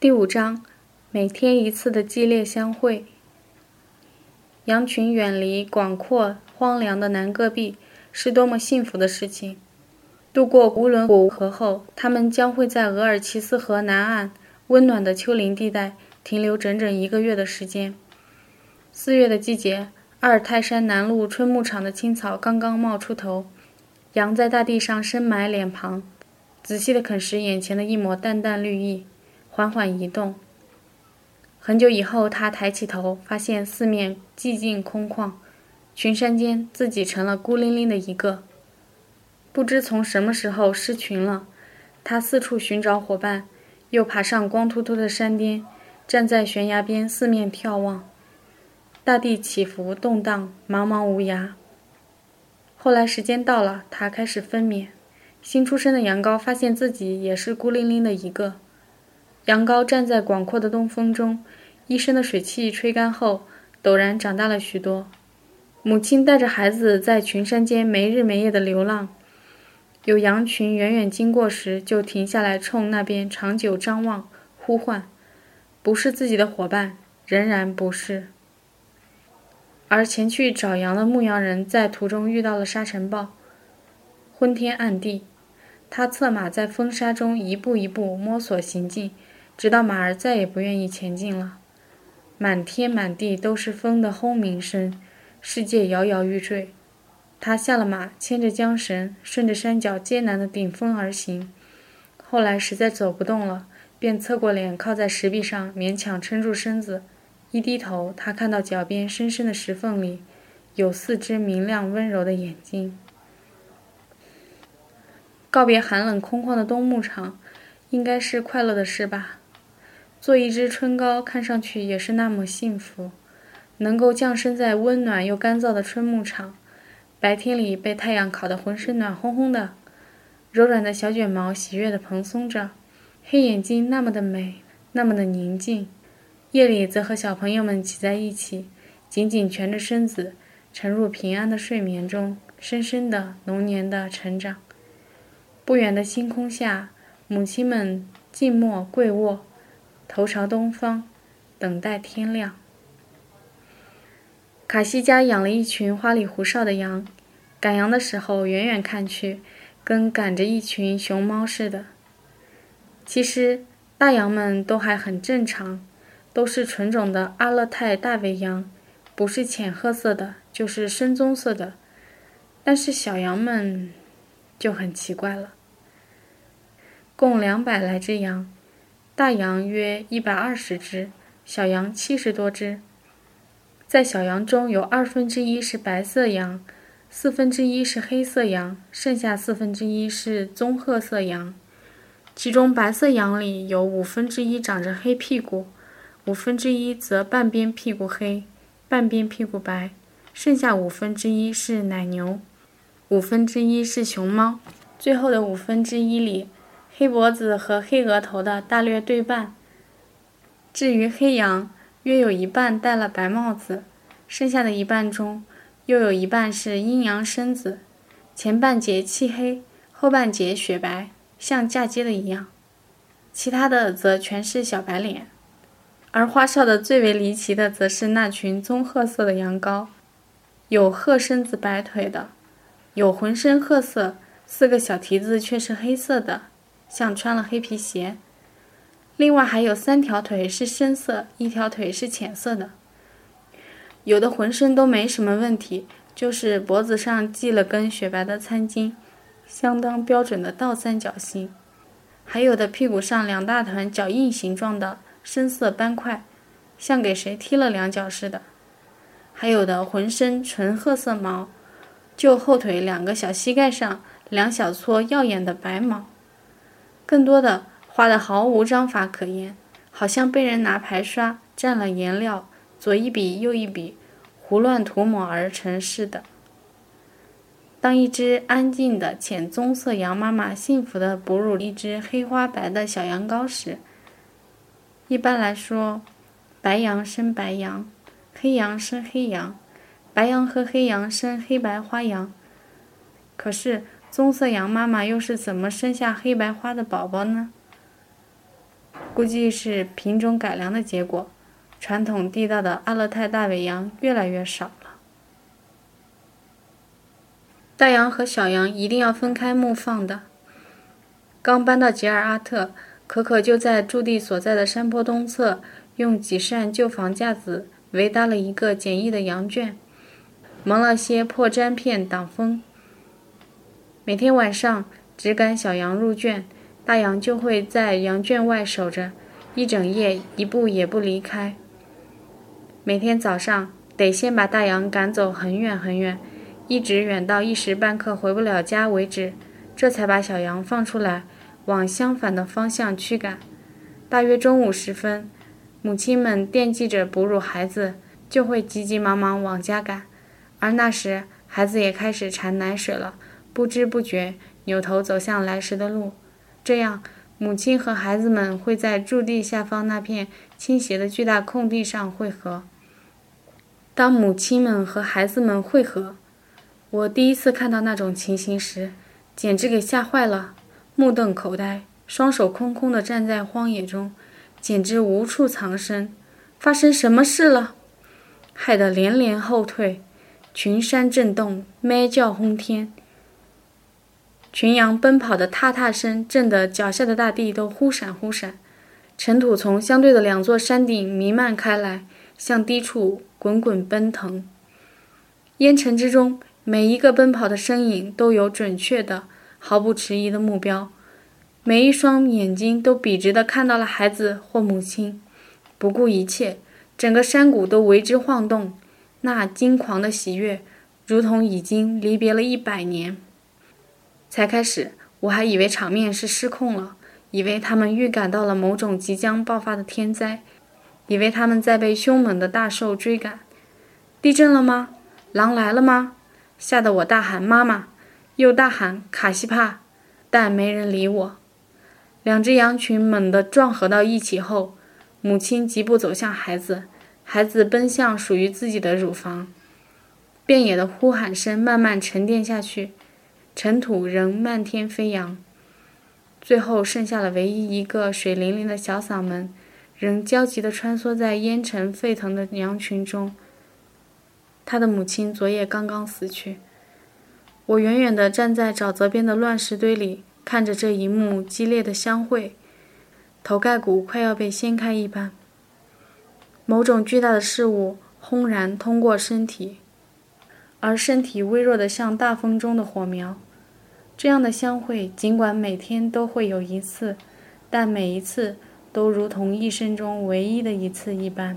第五章，每天一次的激烈相会。羊群远离广阔荒凉的南戈壁，是多么幸福的事情！渡过乌伦古河后，他们将会在额尔齐斯河南岸温暖的丘陵地带停留整整一个月的时间。四月的季节，阿尔泰山南麓春牧场的青草刚刚冒出头，羊在大地上深埋脸庞，仔细地啃食眼前的一抹淡淡绿意。缓缓移动。很久以后，他抬起头，发现四面寂静空旷，群山间自己成了孤零零的一个。不知从什么时候失群了，他四处寻找伙伴，又爬上光秃秃的山巅，站在悬崖边四面眺望。大地起伏动荡，茫茫无涯。后来时间到了，他开始分娩。新出生的羊羔发现自己也是孤零零的一个。羊羔站在广阔的东风中，一身的水汽吹干后，陡然长大了许多。母亲带着孩子在群山间没日没夜的流浪，有羊群远远经过时，就停下来冲那边长久张望，呼唤，不是自己的伙伴，仍然不是。而前去找羊的牧羊人在途中遇到了沙尘暴，昏天暗地，他策马在风沙中一步一步摸索行进。直到马儿再也不愿意前进了，满天满地都是风的轰鸣声，世界摇摇欲坠。他下了马，牵着缰绳，顺着山脚艰难的顶峰而行。后来实在走不动了，便侧过脸靠在石壁上，勉强撑住身子。一低头，他看到脚边深深的石缝里，有四只明亮温柔的眼睛。告别寒冷空旷的冬牧场，应该是快乐的事吧。做一只春糕，看上去也是那么幸福。能够降生在温暖又干燥的春牧场，白天里被太阳烤得浑身暖烘烘的，柔软的小卷毛喜悦地蓬松着，黑眼睛那么的美，那么的宁静。夜里则和小朋友们挤在一起，紧紧蜷着身子，沉入平安的睡眠中，深深的、浓年的成长。不远的星空下，母亲们静默跪卧。头朝东方，等待天亮。卡西家养了一群花里胡哨的羊，赶羊的时候，远远看去，跟赶着一群熊猫似的。其实大羊们都还很正常，都是纯种的阿勒泰大尾羊，不是浅褐色的，就是深棕色的。但是小羊们就很奇怪了，共两百来只羊。大羊约一百二十只，小羊七十多只。在小羊中有二分之一是白色羊，四分之一是黑色羊，剩下四分之一是棕褐色羊。其中白色羊里有五分之一长着黑屁股，五分之一则半边屁股黑，半边屁股白，剩下五分之一是奶牛，五分之一是熊猫，最后的五分之一里。黑脖子和黑额头的大略对半。至于黑羊，约有一半戴了白帽子，剩下的一半中，又有一半是阴阳身子，前半截漆黑，后半截雪白，像嫁接的一样。其他的则全是小白脸。而花哨的最为离奇的，则是那群棕褐色的羊羔，有褐身子白腿的，有浑身褐色，四个小蹄子却是黑色的。像穿了黑皮鞋，另外还有三条腿是深色，一条腿是浅色的。有的浑身都没什么问题，就是脖子上系了根雪白的餐巾，相当标准的倒三角形。还有的屁股上两大团脚印形状的深色斑块，像给谁踢了两脚似的。还有的浑身纯褐色毛，就后腿两个小膝盖上两小撮耀眼的白毛。更多的画的毫无章法可言，好像被人拿排刷蘸了颜料，左一笔右一笔，胡乱涂抹而成似的。当一只安静的浅棕色羊妈妈幸福地哺乳一只黑花白的小羊羔时，一般来说，白羊生白羊，黑羊生黑羊，白羊和黑羊生黑白花羊。可是。棕色羊妈妈又是怎么生下黑白花的宝宝呢？估计是品种改良的结果，传统地道的阿勒泰大尾羊越来越少了。大羊和小羊一定要分开牧放的。刚搬到吉尔阿特，可可就在驻地所在的山坡东侧，用几扇旧房架子围搭了一个简易的羊圈，蒙了些破毡片挡风。每天晚上，只赶小羊入圈，大羊就会在羊圈外守着，一整夜一步也不离开。每天早上，得先把大羊赶走很远很远。一直远到一时半刻回不了家为止，这才把小羊放出来，往相反的方向驱赶。大约中午时分，母亲们惦记着哺乳孩子，就会急急忙忙往家赶，而那时孩子也开始馋奶水了，不知不觉扭头走向来时的路。这样，母亲和孩子们会在驻地下方那片倾斜的巨大空地上汇合。当母亲们和孩子们汇合，我第一次看到那种情形时，简直给吓坏了，目瞪口呆，双手空空地站在荒野中，简直无处藏身。发生什么事了？害得连连后退，群山震动，咩叫轰天，群羊奔跑的踏踏声震得脚下的大地都忽闪忽闪，尘土从相对的两座山顶弥漫开来，向低处滚滚奔腾，烟尘之中。每一个奔跑的身影都有准确的、毫不迟疑的目标，每一双眼睛都笔直地看到了孩子或母亲，不顾一切，整个山谷都为之晃动。那惊狂的喜悦，如同已经离别了一百年。才开始，我还以为场面是失控了，以为他们预感到了某种即将爆发的天灾，以为他们在被凶猛的大兽追赶。地震了吗？狼来了吗？吓得我大喊“妈妈”，又大喊“卡西帕”，但没人理我。两只羊群猛地撞合到一起后，母亲疾步走向孩子，孩子奔向属于自己的乳房。遍野的呼喊声慢慢沉淀下去，尘土仍漫天飞扬。最后剩下了唯一一个水灵灵的小嗓门，仍焦急地穿梭在烟尘沸腾的羊群中。他的母亲昨夜刚刚死去。我远远地站在沼泽边的乱石堆里，看着这一幕激烈的相会，头盖骨快要被掀开一般。某种巨大的事物轰然通过身体，而身体微弱的像大风中的火苗。这样的相会，尽管每天都会有一次，但每一次都如同一生中唯一的一次一般。